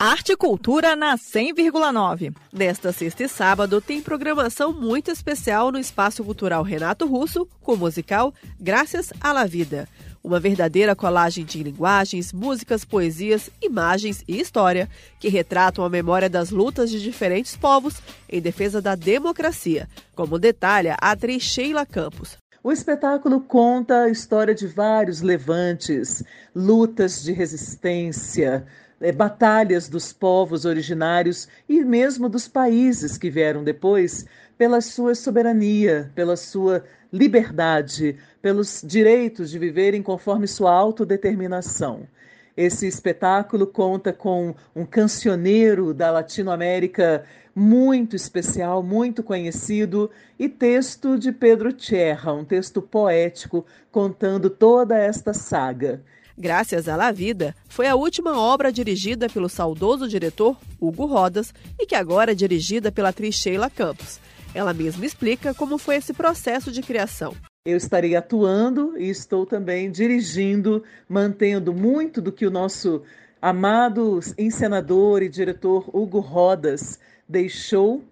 Arte e Cultura na 100,9. Nesta sexta e sábado tem programação muito especial no Espaço Cultural Renato Russo com o musical Graças à la Vida. Uma verdadeira colagem de linguagens, músicas, poesias, imagens e história que retratam a memória das lutas de diferentes povos em defesa da democracia, como detalha a atriz Sheila Campos. O espetáculo conta a história de vários levantes, lutas de resistência, é, batalhas dos povos originários e mesmo dos países que vieram depois pela sua soberania, pela sua liberdade, pelos direitos de viverem conforme sua autodeterminação. Esse espetáculo conta com um cancioneiro da Latinoamérica muito especial, muito conhecido, e texto de Pedro Tierra, um texto poético contando toda esta saga. Graças à La Vida foi a última obra dirigida pelo saudoso diretor Hugo Rodas e que agora é dirigida pela atriz Sheila Campos. Ela mesma explica como foi esse processo de criação. Eu estarei atuando e estou também dirigindo, mantendo muito do que o nosso amado encenador e diretor Hugo Rodas deixou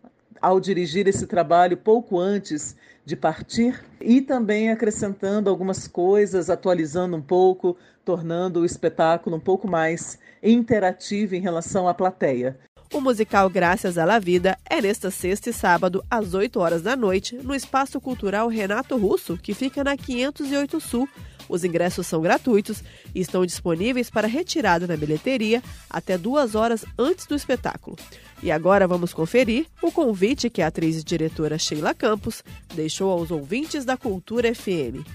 ao dirigir esse trabalho pouco antes de partir e também acrescentando algumas coisas, atualizando um pouco, tornando o espetáculo um pouco mais interativo em relação à plateia. O musical Graças à La Vida é nesta sexta e sábado, às 8 horas da noite, no Espaço Cultural Renato Russo, que fica na 508 Sul. Os ingressos são gratuitos e estão disponíveis para retirada na bilheteria até duas horas antes do espetáculo. E agora vamos conferir o convite que a atriz e diretora Sheila Campos deixou aos ouvintes da Cultura FM.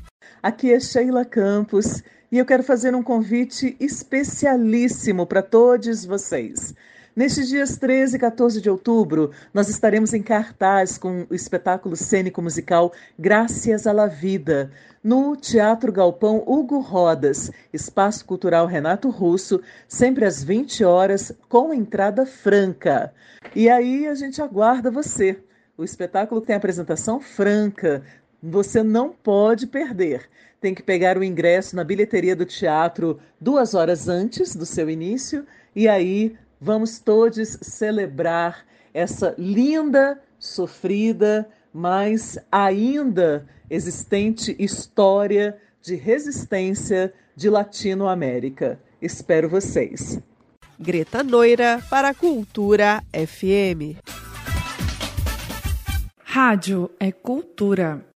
Aqui é Sheila Campos e eu quero fazer um convite especialíssimo para todos vocês. Nestes dias 13 e 14 de outubro, nós estaremos em cartaz com o espetáculo cênico musical Graças à la Vida, no Teatro Galpão Hugo Rodas, Espaço Cultural Renato Russo, sempre às 20 horas, com entrada franca. E aí a gente aguarda você. O espetáculo tem apresentação franca, você não pode perder. Tem que pegar o ingresso na bilheteria do teatro duas horas antes do seu início e aí Vamos todos celebrar essa linda, sofrida, mas ainda existente história de resistência de Latinoamérica. Espero vocês. Greta Noira para a Cultura FM. Rádio é cultura.